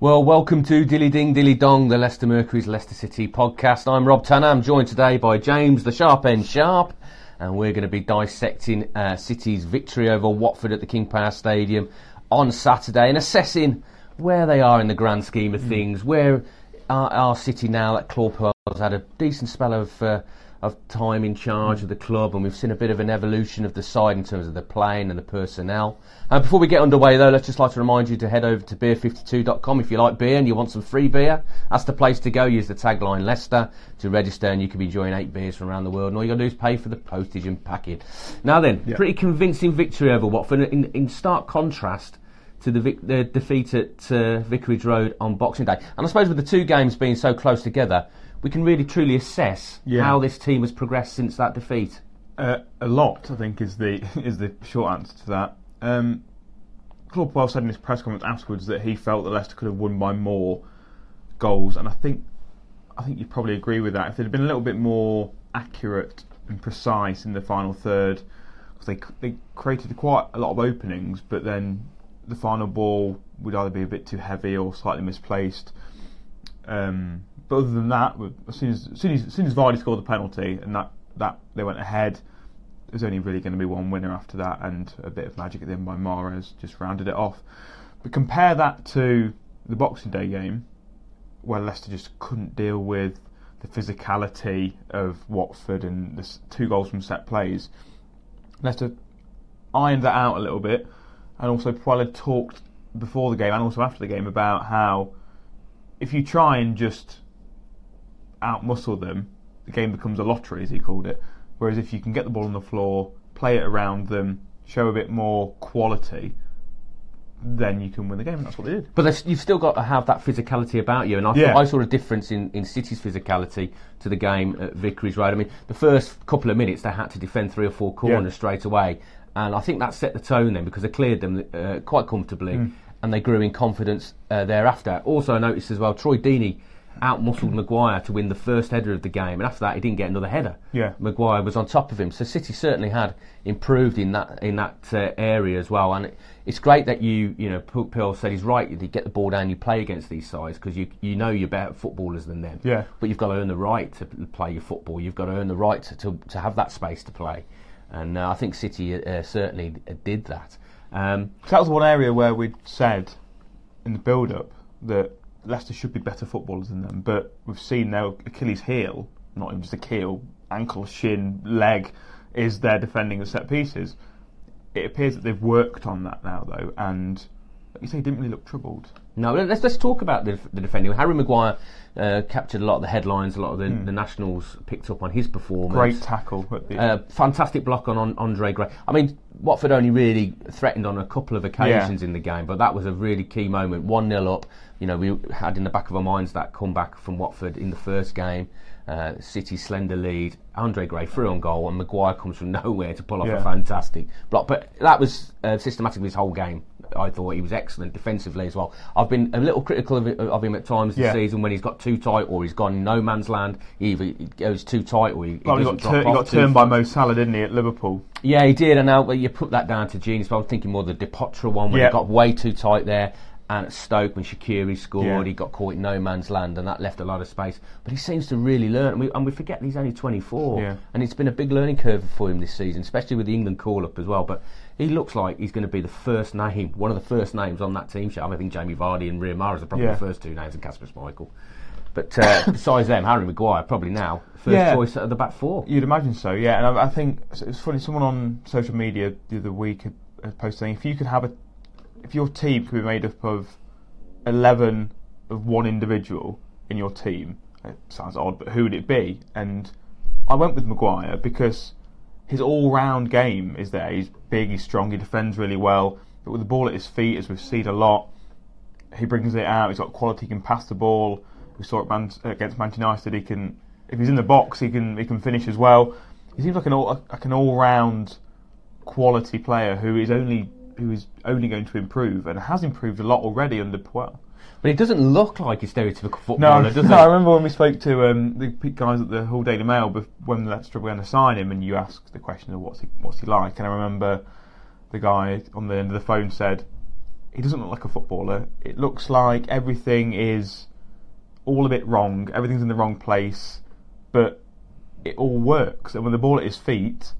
Well, welcome to Dilly Ding Dilly Dong, the Leicester Mercury's Leicester City podcast. I'm Rob Tanner. I'm joined today by James the Sharp End Sharp, and we're going to be dissecting uh, City's victory over Watford at the King Power Stadium on Saturday and assessing where they are in the grand scheme of things. Where are, are City now that Claude has had a decent spell of uh, of time in charge of the club, and we've seen a bit of an evolution of the side in terms of the playing and the personnel. Uh, before we get underway, though, let's just like to remind you to head over to beer52.com if you like beer and you want some free beer. That's the place to go. Use the tagline Leicester to register, and you can be enjoying eight beers from around the world. And all you got to do is pay for the postage and packing. Now then, pretty convincing victory over Watford in, in stark contrast to the, vic- the defeat at uh, Vicarage Road on Boxing Day. And I suppose with the two games being so close together, we can really truly assess Yeah. how this team has progressed since that defeat. Uh, a lot, I think, is the is the short answer to that. Um, Claude Puel said in his press conference afterwards that he felt that Leicester could have won by more goals, and I think I think you probably agree with that. If they'd been a little bit more accurate and precise in the final third, because they they created quite a lot of openings, but then the final ball would either be a bit too heavy or slightly misplaced. Um, but other than that, as soon as, as soon as, as soon as Vardy scored the penalty and that, that they went ahead, there's only really going to be one winner after that, and a bit of magic at the end by Mahrez just rounded it off. But compare that to the Boxing Day game, where Leicester just couldn't deal with the physicality of Watford and the two goals from set plays. Leicester ironed that out a little bit, and also had talked before the game and also after the game about how if you try and just outmuscle them, the game becomes a lottery, as he called it. Whereas if you can get the ball on the floor, play it around them, show a bit more quality, then you can win the game. And that's what they did. But you've still got to have that physicality about you, and I, Yeah. I saw a difference in, in City's physicality to the game at Vicarage Road. I mean, the first couple of minutes they had to defend three or four corners Yeah. straight away, and I think that set the tone then because they cleared them uh, quite comfortably, Mm. and they grew in confidence uh, thereafter. Also, I noticed as well Troy Deeney outmuscled Maguire to win the first header of the game, and after that he didn't get another header. Yeah. Maguire was on top of him. So City certainly had improved in that in that uh, area as well. And it, it's great that you you know P- Puel said he's right. You get the ball down, you play against these sides because you you know you're better footballers than them. Yeah. But you've got to earn the right to play your football. You've got to earn the right to to, to have that space to play. And uh, I think City uh, certainly uh, did that. Um, that was one area where we'd said in the build-up that Leicester should be better footballers than them, but we've seen their Achilles heel, not even just a heel, ankle, shin, leg, is their defending of set pieces. It appears that they've worked on that now, though, and like you say, he didn't really look troubled. No, let's let's talk about the, the defending. Harry Maguire uh, captured a lot of the headlines. A lot of the, the nationals picked up on his performance. Great tackle Uh, fantastic block on, on Andre Gray. I mean, Watford only really threatened on a couple of occasions Yeah. in the game, but that was a really key moment. 1 0 up. You know, we had in the back of our minds that comeback from Watford in the first game. Uh, City slender lead. Andre Gray through on goal, and Maguire comes from nowhere to pull off a fantastic block. But that was uh, systematic his whole game. I thought he was excellent defensively as well. I've been a little critical of, it, of him at times this Yeah. season when he's got too tight or he's gone no man's land. He either goes too tight or he, he Well, he got, he got turned by. Mo Salah, didn't he, at Liverpool? Yeah, he did, and now well, you put that down to genius. But I'm thinking more the Depoitre one when Yeah. he got way too tight there. And at Stoke, when Shaqiri scored, Yeah. he got caught in no man's land, and that left a lot of space. But he seems to really learn, and we, and we forget he's only 24, Yeah. and it's been a big learning curve for him this season, especially with the England call-up as well. But he looks like he's going to be the first name, one of the first names on that team sheet. I think Jamie Vardy and Riyad Mahrez are probably Yeah. the first two names, and Kasper Schmeichel. But uh, besides them, Harry Maguire probably now first Yeah. choice at the back four. You'd imagine so, yeah. And I, I think it's it's funny. Someone on social media the other week had, had posted saying if you could have a, if your team could be made up of eleven of one individual in your team, it sounds odd, but who would it be? And I went with Maguire because his all-round game is there. He's big, he's strong, he defends really well. But with the ball at his feet, as we've seen a lot, he brings it out. He's got quality. He can pass the ball. We saw it against Manchester United. He can, if he's in the box, he can he can finish as well. He seems like an all like an all round quality player who is only who is only going to improve and has improved a lot already under Puel. But he doesn't look like a stereotypical No, footballer, does no, he? I remember when we spoke to um, the guys at the Hull Daily Mail when Leicester were going to sign him, and you asked the question of what's he what's he like, and I remember the guy on the end of the phone said he doesn't look like a footballer. It looks like everything is all a bit wrong. Everything's in the wrong place, but it all works. And when the ball at his feet,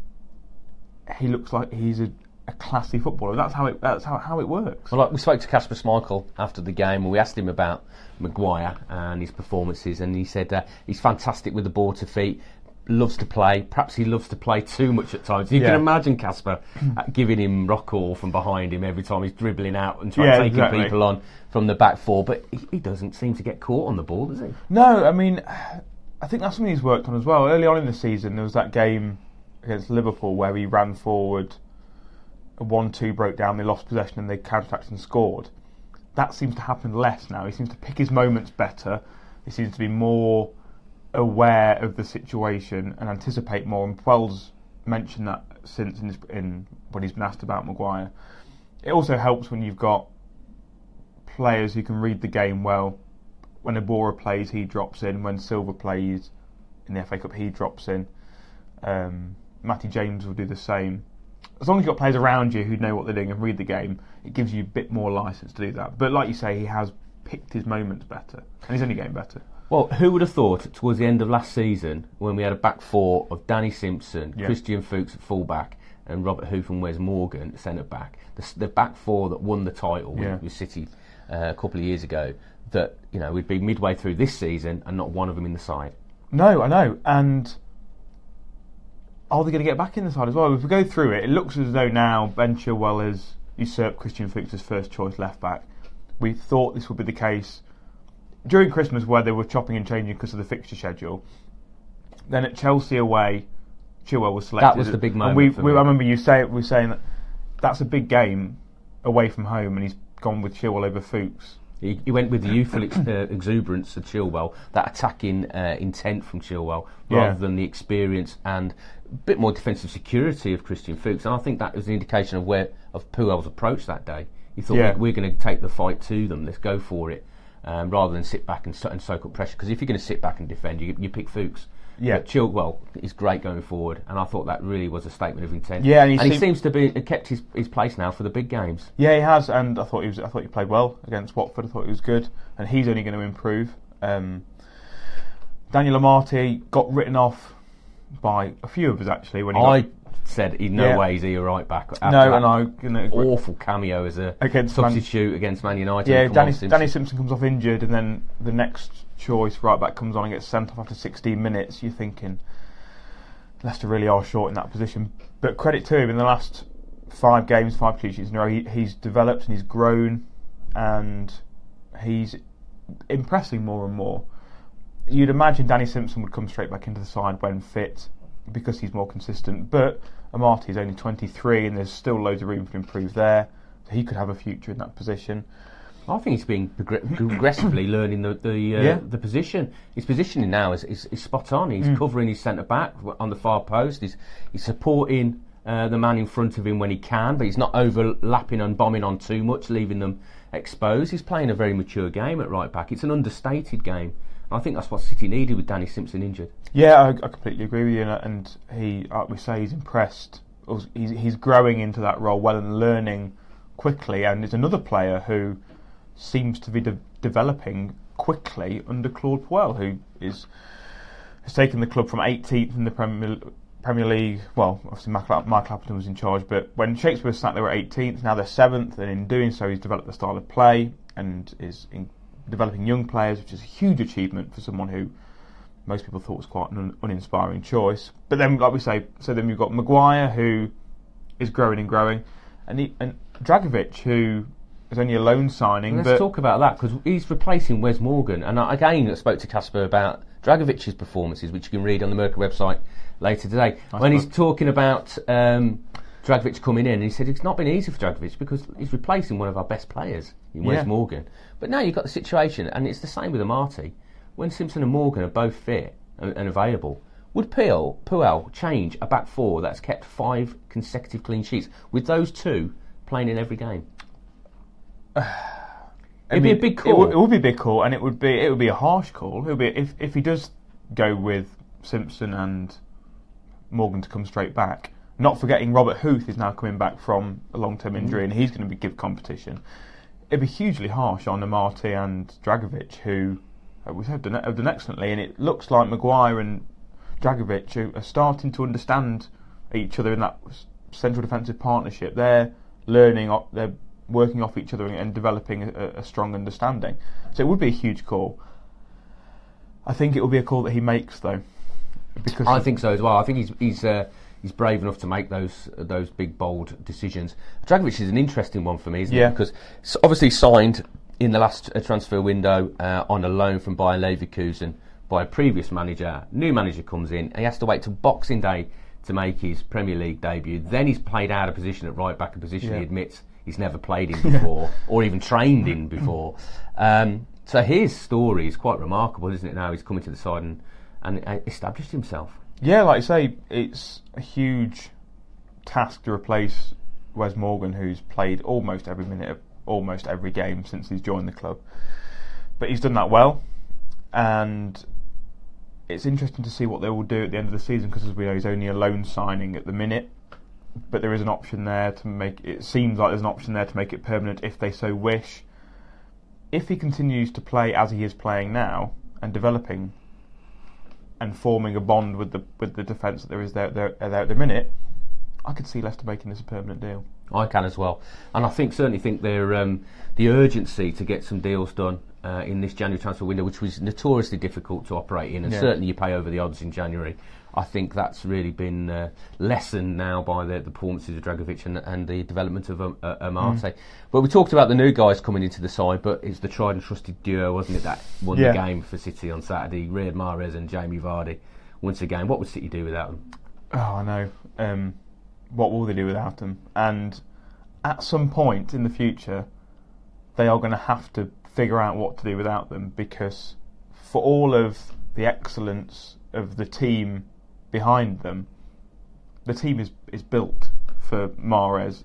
he looks like he's a, a classy footballer. That's how it. That's how, how it works. Well, like we spoke to Kasper Schmeichel after the game, and we asked him about Maguire and his performances, and he said uh, he's fantastic with the ball to feet. Loves to play. Perhaps he loves to play too much at times. You Yeah. can imagine Kasper uh, giving him rock call from behind him every time he's dribbling out and trying Yeah, taking exactly. people on from the back four. But he, he doesn't seem to get caught on the ball, does he? No, I mean, I think that's something he's worked on as well. Early on in the season, there was that game against Liverpool where he ran forward, a one-two broke down, they lost possession, and they counter-attacked and scored. That seems to happen less now. He seems to pick his moments better. He seems to be more aware of the situation and anticipate more. And Puel's mentioned that since in, his, in when he's been asked about Maguire. It also helps when you've got players who can read the game well. When Iborra plays, he drops in. When Silva plays in the FA Cup, he drops in. Um, Matty James will do the same. As long as you've got players around you who know what they're doing and read the game, it gives you a bit more license to do that. But like you say, he has picked his moments better, and he's only getting better. Well, who would have thought towards the end of last season when we had a back four of Danny Simpson, Yeah. Christian Fuchs at fullback, and Robert Huth and Wes Morgan at centre back, the, the back four that won the title with, with City uh, a couple of years ago, that you know we'd be midway through this season and not one of them in the side. No, I know. And are they going to get back in the side as well? If we go through it, it looks as though now Ben Chilwell has usurped Christian Fuchs as first choice left back. We thought this would be the case during Christmas where they were chopping and changing because of the fixture schedule. Then at Chelsea away, Chilwell was selected. That was the big And moment we, we. I remember you say we were saying that that's a big game away from home, and he's gone with Chilwell over Fuchs. He, he went with the youthful ex- uh, exuberance of Chilwell, that attacking uh, intent from Chilwell, rather Yeah. than the experience and a bit more defensive security of Christian Fuchs. And I think that was an indication of where of Puel's approach that day. He thought Yeah. we're going to take the fight to them. Let's go for it, um, rather than sit back and, so- and soak up pressure. Because if you're going to sit back and defend, you, you pick Fuchs. Yeah. But Chilwell is great going forward, and I thought that really was a statement of intent. Yeah, and he he seems to be kept his, his place now for the big games. Yeah, he has, and I thought he was. I thought he played well against Watford. I thought he was good, and he's only going to improve. Um, Daniel Amartey got written off by a few of us actually when he I got, said, in no Yeah. way is he a right back. after no, and I you know, awful cameo as a Against Man- substitute against Man United. yeah, Danny, Simpson. Danny Simpson comes off injured, and then the next choice right back comes on and gets sent off after 16 minutes. You're thinking Leicester really are short in that position, but credit to him in the last five games, five clean sheets in a row, he, he's developed and he's grown, and he's impressing more and more. You'd imagine Danny Simpson would come straight back into the side when fit because he's more consistent, but Amartey's only 23 and there's still loads of room to improve there. So he could have a future in that position. I think he's been progressively learning the the, uh, Yeah. the position. His positioning now is, is, is spot on. He's Mm. covering his centre back on the far post. He's he's supporting uh, the man in front of him when he can, but he's not overlapping and bombing on too much, leaving them exposed. He's playing a very mature game at right back. It's an understated game. I think that's what City needed with Danny Simpson injured. Yeah, I, I completely agree with you, and, he, like we say, he's impressed. He's, he's growing into that role well and learning quickly, and is another player who seems to be de- developing quickly under Claude Puel, who is has taken the club from 18th in the Premier Premier League. Well, obviously Michael, Michael Appleton was in charge, but when Shakespeare sat, they were 18th. Now they're seventh, and in doing so, he's developed the style of play and is in developing young players, which is a huge achievement for someone who most people thought was quite an un- uninspiring choice. But then, like we say, so then we've got Maguire who is growing and growing, and he, and Dragovic who is only a loan signing. Let's talk about that because he's replacing Wes Morgan. And I, again, I spoke to Kasper about Dragovic's performances, which you can read on the Mercury website later today. when he's talking about um, Dragovic coming in, and he said it's not been easy for Dragovic because he's replacing one of our best players in Wes Yeah. Morgan. But now you've got the situation, and it's the same with Amartey. When Simpson and Morgan are both fit and, and available, would Puel, Puel change a back four that's kept five consecutive clean sheets with those two playing in every game? It'd be a big It call. would, it would be a big call, and it would be it would be a harsh call. It would be if if he does go with Simpson and Morgan to come straight back. Not forgetting Robert Huth is now coming back from a long term injury, and he's going to be give competition. It'd be hugely harsh on Amartey and Dragovic, who have done, have done excellently, and it looks like Maguire and Dragovic who are starting to understand each other in that central defensive partnership. They're learning, they're working off each other and, and developing a, a strong understanding. So it would be a huge call. I think it will be a call that he makes though, because I think so as well. I think he's he's uh, he's brave enough to make those those big bold decisions. Dragovic is an interesting one for me, isn't Yeah. it? Because obviously signed in the last uh, transfer window uh, on a loan from Bayer Leverkusen by a previous manager. New manager comes in, and he has to wait till Boxing Day to make his Premier League debut. Then he's played out of position at right back, a position he admits he's never played in before or even trained in before. Um, so his story is quite remarkable, isn't it? Now he's coming to the side and, and uh, established himself. Yeah, like I say, it's a huge task to replace Wes Morgan, who's played almost every minute of almost every game since he's joined the club. But he's done that well, and it's interesting to see what they will do at the end of the season because, as we know, he's only a loan signing at the minute. But there is an option there to make it seems like there's an option there to make it permanent if they so wish. If he continues to play as he is playing now and developing and forming a bond with the with the defence that there is there, there, there at the minute, I could see Leicester making this a permanent deal. I can as well, and I think certainly think there um, the urgency to get some deals done uh, in this January transfer window, which was notoriously difficult to operate in, and Yeah. certainly you pay over the odds in January. I think that's really been uh, lessened now by the, the performances of Dragovic and, and the development of um, uh, Amartey. But we talked about the new guys coming into the side, but it's the tried and trusted duo, wasn't it, that won Yeah. the game for City on Saturday? Riyad Mahrez and Jamie Vardy. Once again, what would City do without them? Oh, I know. Um, what will they do without them? And at some point in the future, they are going to have to figure out what to do without them because for all of the excellence of the team behind them, the team is, is built for Mahrez.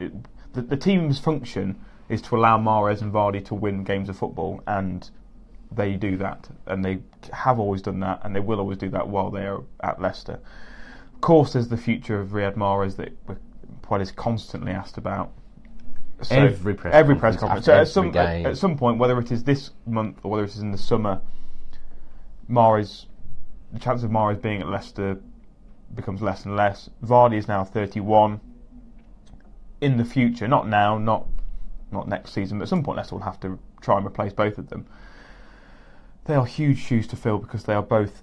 It, the, the team's function is to allow Mahrez and Vardy to win games of football, and they do that, and they have always done that, and they will always do that while they are at Leicester. Of course, there's the future of Riyad Mahrez that is constantly asked about. So Every press every press conference. So at some at, at some point, whether it is this month or whether it is in the summer, Mahrez, the chance of Mahrez being at Leicester becomes less and less. Vardy is now 31. In the future, not now, not not next season, but at some point Leicester will have to try and replace both of them. They are huge shoes to fill because they are both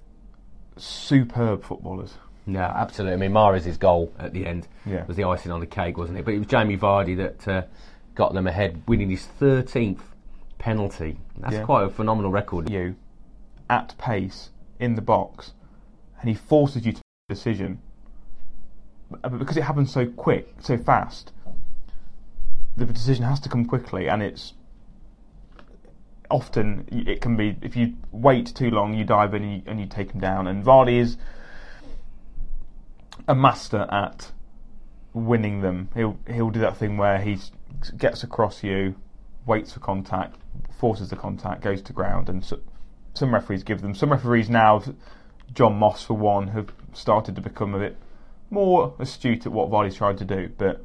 superb footballers. No, absolutely. I mean, Mahrez' goal at the end Yeah. was the icing on the cake, wasn't it? But it was Jamie Vardy that uh, got them ahead, winning his 13th penalty. That's Yeah. quite a phenomenal record. You at pace in the box, and he forces you to make a decision. But because it happens so quick, so fast, the decision has to come quickly, and it's often it can be if you wait too long, you dive in and you, and you take him down. And Vardy is a master at winning them. He'll he'll do that thing where he gets across you, waits for contact, forces the contact, goes to ground, and some referees give them. Some referees now, John Moss for one, have started to become a bit more astute at what Vardy's trying to do, but.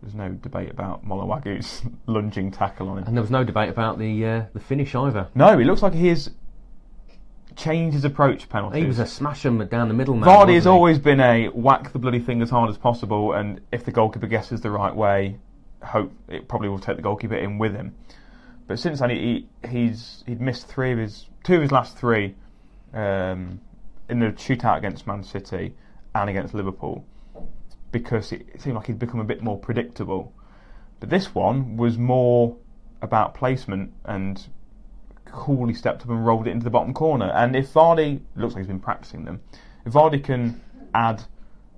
There's no debate about Molla Wagué's lunging tackle on him. And there was no debate about the uh, the finish either. No, it looks like he has changed his approach to penalties. He was a smash 'em down the middle man. Vardy has he? always been a whack the bloody thing as hard as possible, and if the goalkeeper guesses the right way, hope it probably will take the goalkeeper in with him. But since then, he, he's he'd missed three of his two of his last three um, in the shootout against Man City and against Liverpool because it, it seemed like he'd become a bit more predictable. But this one was more about placement and coolly stepped up and rolled it into the bottom corner. And if Vardy looks like he's been practicing them, if Vardy can add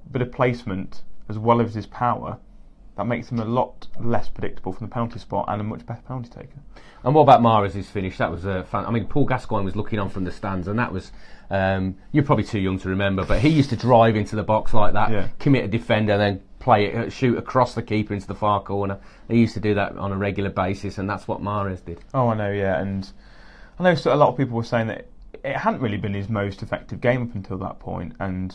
a bit of placement as well as his power, that makes him a lot less predictable from the penalty spot and a much better penalty taker. And what about Mahrez' finish? That was a fan. I mean, Paul Gascoigne was looking on from the stands, and that was. Um, you're probably too young to remember, but he used to drive into the box like that, Yeah. commit a defender, then play it, uh, shoot across the keeper into the far corner. He used to do that on a regular basis, and that's what Mahrez did. Oh, I know, yeah, and I know a lot of people were saying that it hadn't really been his most effective game up until that point, and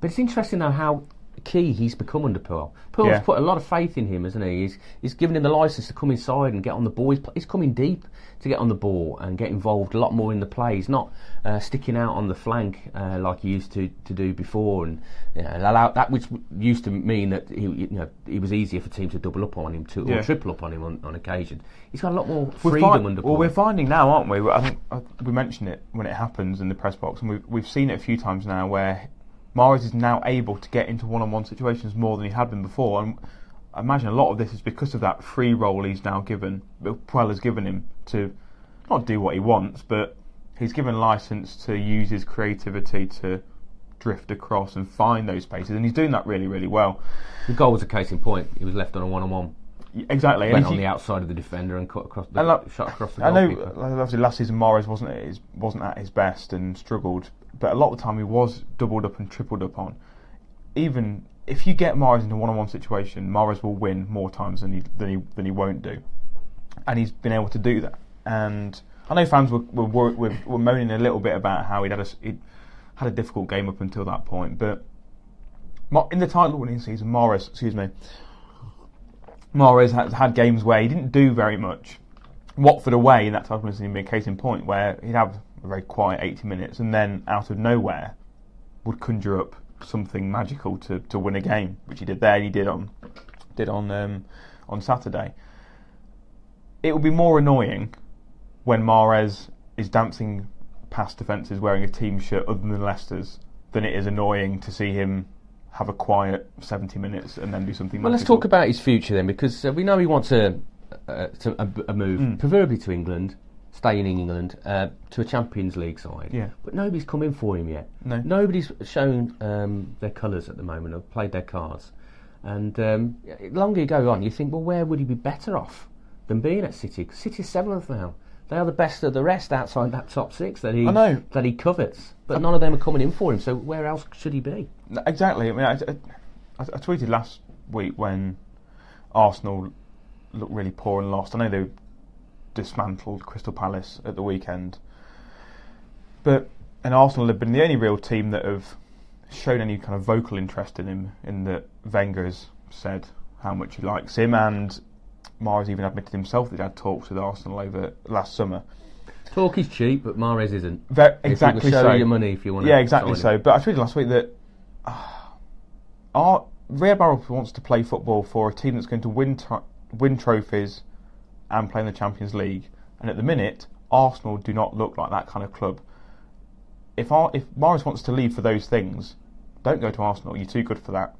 But it's interesting though how key he's become under Puel. Puel's Yeah. put a lot of faith in him, hasn't he? He's, he's given him the license to come inside and get on the ball. He's, he's coming deep to get on the ball and get involved a lot more in the play. He's not uh, sticking out on the flank uh, like he used to, to do before, and you know, allow, that which used to mean that he you know it was easier for teams to double up on him to, Yeah. or triple up on him on, on occasion. He's got a lot more freedom under well, Puel. we're finding now, aren't we? I think uh, we mentioned it when it happens in the press box, and we've we've seen it a few times now where Mahrez is now able to get into one-on-one situations more than he had been before, and I imagine a lot of this is because of that free role he's now given. Puel has given him to not do what he wants, but he's given license to use his creativity to drift across and find those spaces, and he's doing that really, really well. the goal was a case in point. He was left on a one-on-one, Exactly. went if on you- the outside of the defender and cut across the And look, shot across the I know, like, obviously, last season Mahrez wasn't at his, wasn't at his best and struggled, but a lot of the time he was doubled up and tripled up on. Even if you get Mahrez into a one-on-one situation, Mahrez will win more times than he than he than he won't do, and he's been able to do that. And I know fans were were, were, were moaning a little bit about how he'd had a he'd had a difficult game up until that point, but in the title-winning season, Mahrez, excuse me, Mahrez has had games where he didn't do very much. Watford away in that title winning season being a case in point where he'd have a very quiet 80 minutes and then out of nowhere would conjure up something magical to, to win a game, which he did there. and He did on did on um, on Saturday. It would be more annoying when Mahrez is dancing past defences wearing a team shirt other than Leicester's than it is annoying to see him have a quiet 70 minutes and then do something. Well, let's talk about his future then, because uh, we know he wants a, uh, to, a, a move, Hmm. preferably to England, stay in England, uh, to a Champions League side. Yeah. But nobody's come in for him yet. No. Nobody's shown um, their colours at the moment, or played their cards. And um, the longer you go on, you think, well, where would he be better off than being at City? City's seventh now. They are the best of the rest outside that top six that he I know. that he covets. But none of them are coming in for him. So where else should he be? Exactly. I mean, I, I, I tweeted last week when Arsenal looked really poor and lost. I know they dismantled Crystal Palace at the weekend, but and Arsenal have been the only real team that have shown any kind of vocal interest in him. In that Wenger has said how much he likes him, and Mars even admitted himself that he had talks with Arsenal over last summer. Talk is cheap, but Mahrez isn't. Ve- exactly show so. your money if you want. Yeah, exactly so. But I tweeted last week that uh, our Riyad Mahrez wants to play football for a team that's going to win tro- win trophies and playing the Champions League. And at the minute, Arsenal do not look like that kind of club. If our, if Mahrez wants to leave for those things, don't go to Arsenal. You're too good for that.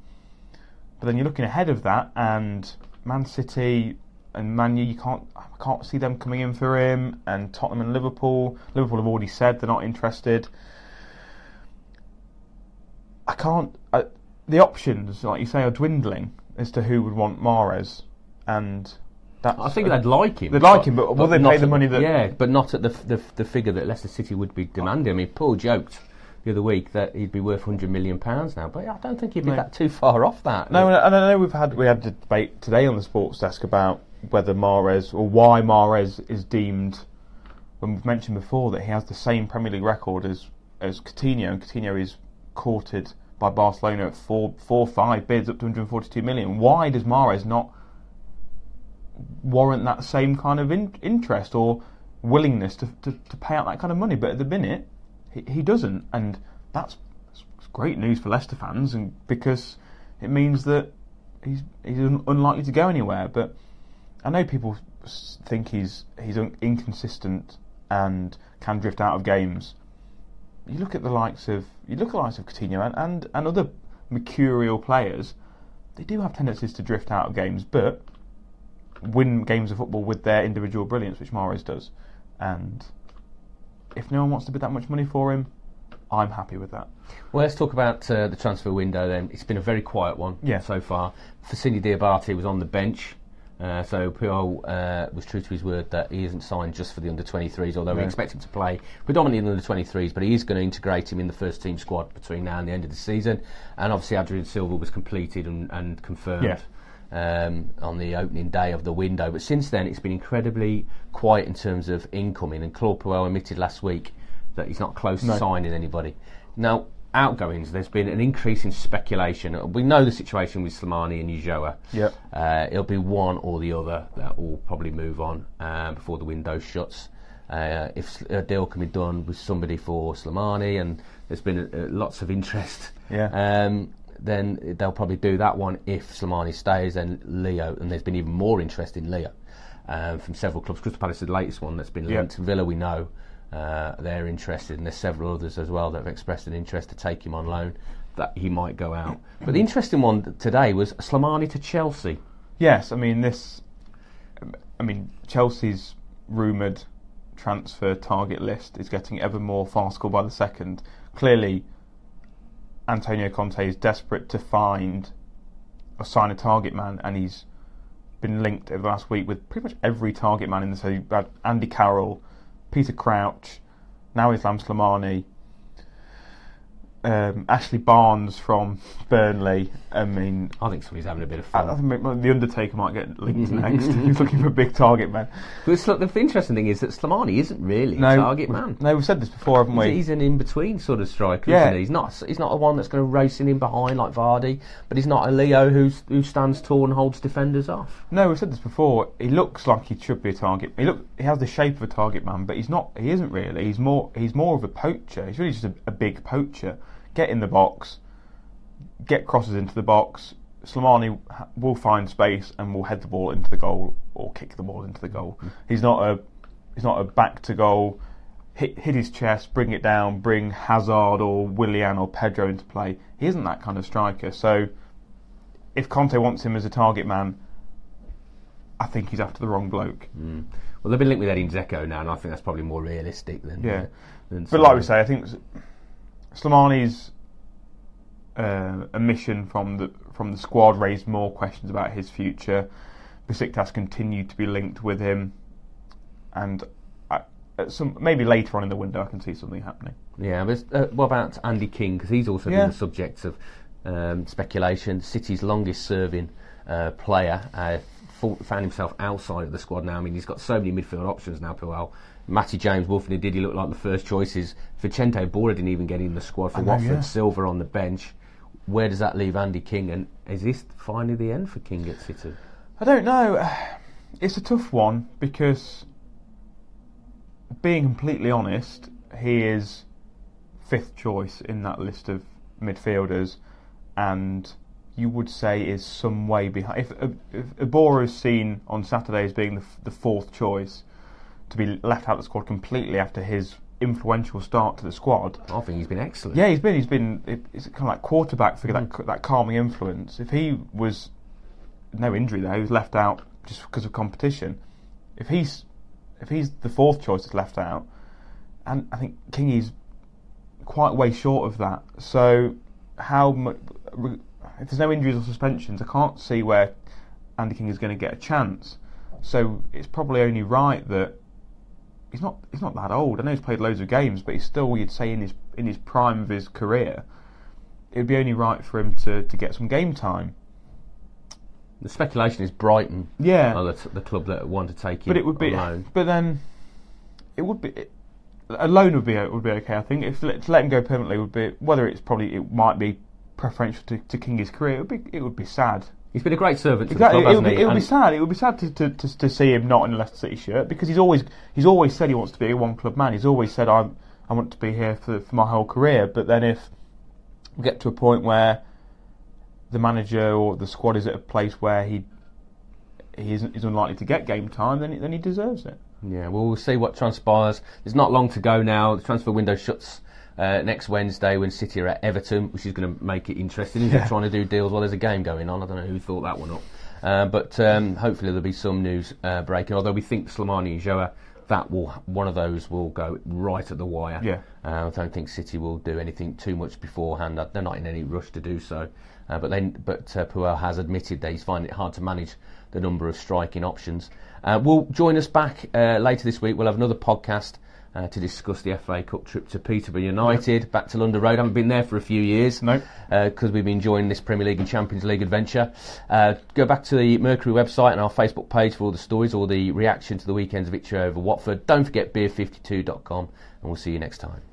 But then you're looking ahead of that, and Man City and Man U, you can't I can't see them coming in for him. And Tottenham and Liverpool, Liverpool have already said they're not interested. I can't. I, the options, like you say, are dwindling as to who would want Mahrez, and. I think they'd like him. They'd like him, but will they pay the money that- Yeah, but not at the, the the figure that Leicester City would be demanding. I mean, Paul joked the other week that he'd be worth hundred million pounds now, but I don't think he'd be No. that too far off that. No, and I and I know we've had we had a debate today on the sports desk about whether Mahrez or why Mahrez is deemed. When we've mentioned before that he has the same Premier League record as as Coutinho, and Coutinho is courted by Barcelona at four, four, five bids up to 142 million. Why does Mahrez not warrant that same kind of in, interest or willingness to, to, to pay out that kind of money? But at the minute, he, he doesn't, and that's, great news for Leicester fans, and because it means that he's he's un- unlikely to go anywhere. But I know people think he's he's un- inconsistent and can drift out of games. You look at the likes of you look at the likes of Coutinho and, and, and other mercurial players. They do have tendencies to drift out of games, but win games of football with their individual brilliance, which Mahrez does. And if no one wants to bid that much money for him, I'm happy with that. Well, let's talk about uh, the transfer window then. It's been a very quiet one Yeah. so far. Fousseni Diabaté was on the bench. Uh, so Puel uh, was true to his word that he isn't signed just for the under 23s, although we No. expect him to play predominantly in the under 23s, but he is going to integrate him in the first team squad between now and the end of the season. And obviously, Adrien Silva was completed and, and confirmed. Yeah. Um, on the opening day of the window, but since then it's been incredibly quiet in terms of incoming. And Claude Puel admitted last week that he's not close No. to signing anybody. Now, outgoings, there's been an increase in speculation. We know the situation with Slimani and Ulloa. Yep. Uh, it'll be one or the other that will probably move on um, before the window shuts. Uh, if a deal can be done with somebody for Slimani, and there's been uh, lots of interest, Yeah. um, then they'll probably do that one. If Slimani stays, then Leo, and there's been even more interest in Leo um, from several clubs. Crystal Palace is the latest one that's been linked. linked. Villa, we know uh, they're interested, and there's several others as well that have expressed an interest to take him on loan. That he might go out. But the interesting one today was Slimani to Chelsea. Yes, I mean this. I mean Chelsea's rumoured transfer target list is getting ever more farcical by the second. Clearly, Antonio Conte is desperate to find or sign a target man, and he's been linked over the last week with pretty much every target man in the. So had Andy Carroll, Peter Crouch, now Islam Slimani. Um, Ashley Barnes from Burnley. I mean, I think somebody's having a bit of I fun. think the Undertaker might get linked next. He's looking for a big target man. But it's, look, the interesting thing is that Slimani isn't really No, a target man. No, we've said this before, haven't He's, we? he's an in-between sort of striker, Yeah. isn't he? He's not. He's not a one that's going to racing in behind like Vardy, but he's not a Leo who's, who stands tall and holds defenders off. No, we've said this before. He looks like he should be a target. He look. He has the shape of a target man, but he's not. He isn't really. He's more. He's more of a poacher. He's really just a, a big poacher. Get in the box. Get crosses into the box. Slimani will find space and will head the ball into the goal or kick the ball into the goal. Mm-hmm. He's not a. He's not a back to goal. Hit, hit his chest, bring it down, bring Hazard or Willian or Pedro into play. He isn't that kind of striker. So, if Conte wants him as a target man, I think he's after the wrong bloke. Mm. Well, they've been linked with Edin Dzeko now, and I think that's probably more realistic than. Yeah. than But like we say, I think Slimani's uh, omission from the from the squad raised more questions about his future. Besiktas continued to be linked with him, and I, at some maybe later on in the window, I can see something happening. Yeah, but uh, what about Andy King? Because he's also Yeah. been the subject of um, speculation. City's longest-serving uh, player uh, fou- found himself outside of the squad now. I mean, he's got so many midfield options now. Puel, Matty James, did he look like the first choices? Vicente Iborra didn't even get in the squad for know, Watford. yeah. Silva on the bench. Where does that leave Andy King? And is this finally the end for King at City? I don't know. It's a tough one because, being completely honest, he is fifth choice in that list of midfielders, and you would say is some way behind. If, if Ibora is seen on Saturday as being the, the fourth choice, to be left out of the squad completely after his influential start to the squad, I think he's been excellent. yeah, he's been he's been it- it's kind of like quarterback figure that hmm. that calming influence. If he was no injury there, he was left out just because of competition. If he's if he's the fourth choice that's left out, and I think Kingy's quite way short of that. So how mu- re- if there's no injuries or suspensions, I can't see where Andy King is going to get a chance. So it's probably only right that he's not he's not that old. I know he's played loads of games, but he's still you'd say in his in his prime of his career. It'd be only right for him to, to get some game time. The speculation is Brighton Yeah, are the, the club that want to take him but it would be. on loan. But then it would be. It, a loan would be would be okay. I think if to let, to let him go permanently would be whether it's probably it might be preferential to, to Kingy's career. It would be it would be sad. He's been a great servant to Exactly, the club, it would be, it would be sad. It would be sad to, to, to, to see him not in a Leicester City shirt because he's always he's always said he wants to be a one club man. He's always said I I want to be here for for my whole career. But then if we get to a point where the manager or the squad is at a place where he he isn't is unlikely to get game time, then he, then he deserves it. Yeah, well, we'll see what transpires. There's not long to go now. The transfer window shuts uh, next Wednesday when City are at Everton, which is going to make it interesting. Yeah. they're trying to do deals while there's a game going on, I don't know who thought that one up. Uh, but um, hopefully there'll be some news uh, breaking. Although we think Slimani and Joa that will one of those will go right at the wire. Yeah. Uh, I don't think City will do anything too much beforehand. They're not in any rush to do so. Uh, but then, but uh, Puel has admitted that he's finding it hard to manage the number of striking options. Uh, we'll join us back uh, later this week. We'll have another podcast uh, to discuss the FA Cup trip to Peterborough United, back to London Road. I haven't been there for a few years. No. Because we've been enjoying this Premier League and Champions League adventure. Uh, go back to the Mercury website and our Facebook page for all the stories or the reaction to the weekend's victory over Watford. Don't forget beer52.com, and we'll see you next time.